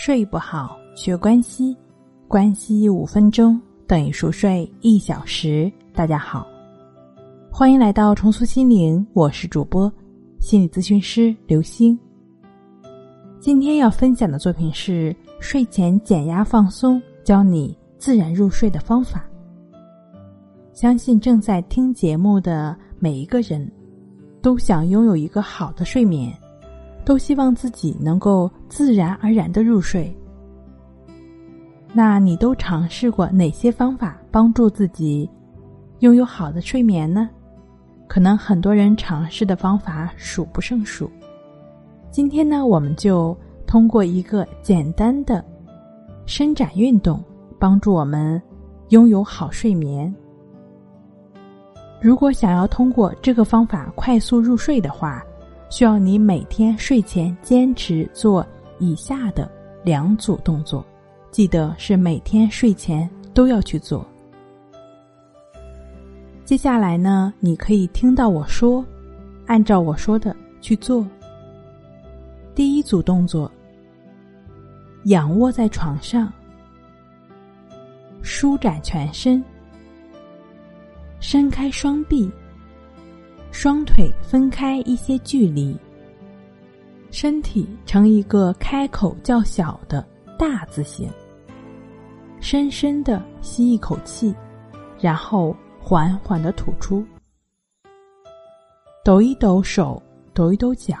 睡不好，学关西，关西五分钟等于熟睡一小时。大家好，欢迎来到重塑心灵，我是主播心理咨询师刘星。今天要分享的作品是睡前减压放松，教你自然入睡的方法。相信正在听节目的每一个人，都想拥有一个好的睡眠。都希望自己能够自然而然的入睡。那你都尝试过哪些方法帮助自己拥有好的睡眠呢？可能很多人尝试的方法数不胜数。今天呢，我们就通过一个简单的伸展运动，帮助我们拥有好睡眠。如果想要通过这个方法快速入睡的话，需要你每天睡前坚持做以下的两组动作，记得是每天睡前都要去做。接下来呢，你可以听到我说，按照我说的去做。第一组动作：仰卧在床上，舒展全身，伸开双臂。双腿分开一些距离，身体呈一个开口较小的大字形。深深的吸一口气，然后缓缓的吐出。抖一抖手，抖一抖脚，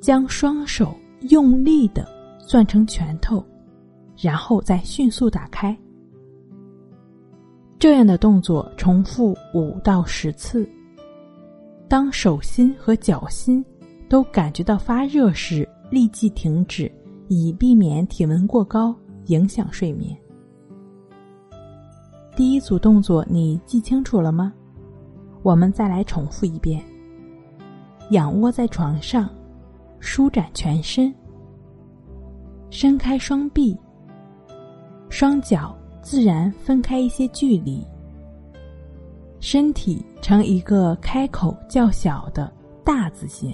将双手用力的攥成拳头，然后再迅速打开。这样的动作重复五到十次。当手心和脚心都感觉到发热时，立即停止，以避免体温过高影响睡眠。第一组动作你记清楚了吗？我们再来重复一遍：仰卧在床上，舒展全身，伸开双臂，双脚。自然分开一些距离，身体呈一个开口较小的大字形。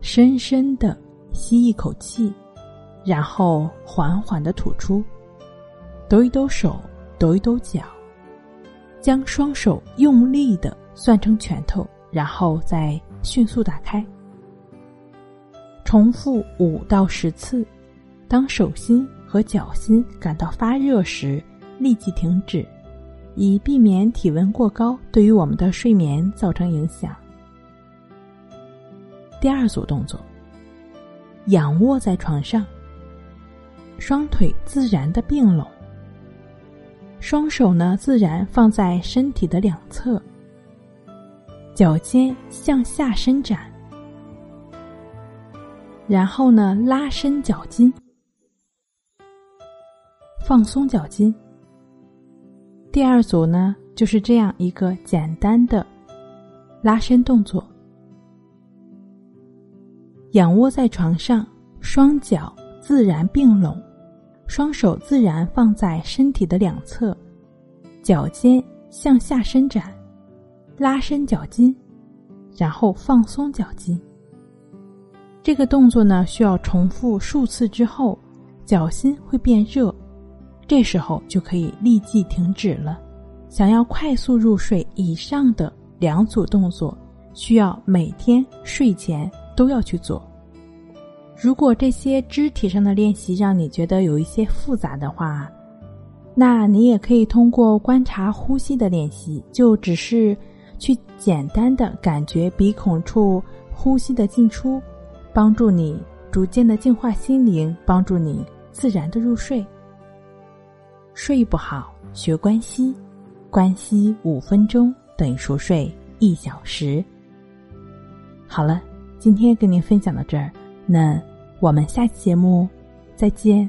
深深的吸一口气，然后缓缓的吐出。抖一抖手，抖一抖脚，将双手用力的攥成拳头，然后再迅速打开。重复五到十次，当手心。和脚心感到发热时，立即停止，以避免体温过高对于我们的睡眠造成影响。第二组动作：仰卧在床上，双腿自然的并拢，双手呢自然放在身体的两侧，脚尖向下伸展，然后呢拉伸脚筋。放松脚筋。第二组呢，就是这样一个简单的拉伸动作。仰卧在床上，双脚自然并拢，双手自然放在身体的两侧，脚尖向下伸展，拉伸脚筋，然后放松脚筋。这个动作呢，需要重复数次之后，脚心会变热。这时候就可以立即停止了。想要快速入睡，以上的两组动作需要每天睡前都要去做。如果这些肢体上的练习让你觉得有一些复杂的话，那你也可以通过观察呼吸的练习，就只是去简单的感觉鼻孔处呼吸的进出，帮助你逐渐的净化心灵，帮助你自然的入睡。睡不好，学关西，关西五分钟等于熟睡一小时。好了，今天跟您分享到这儿，那我们下期节目再见。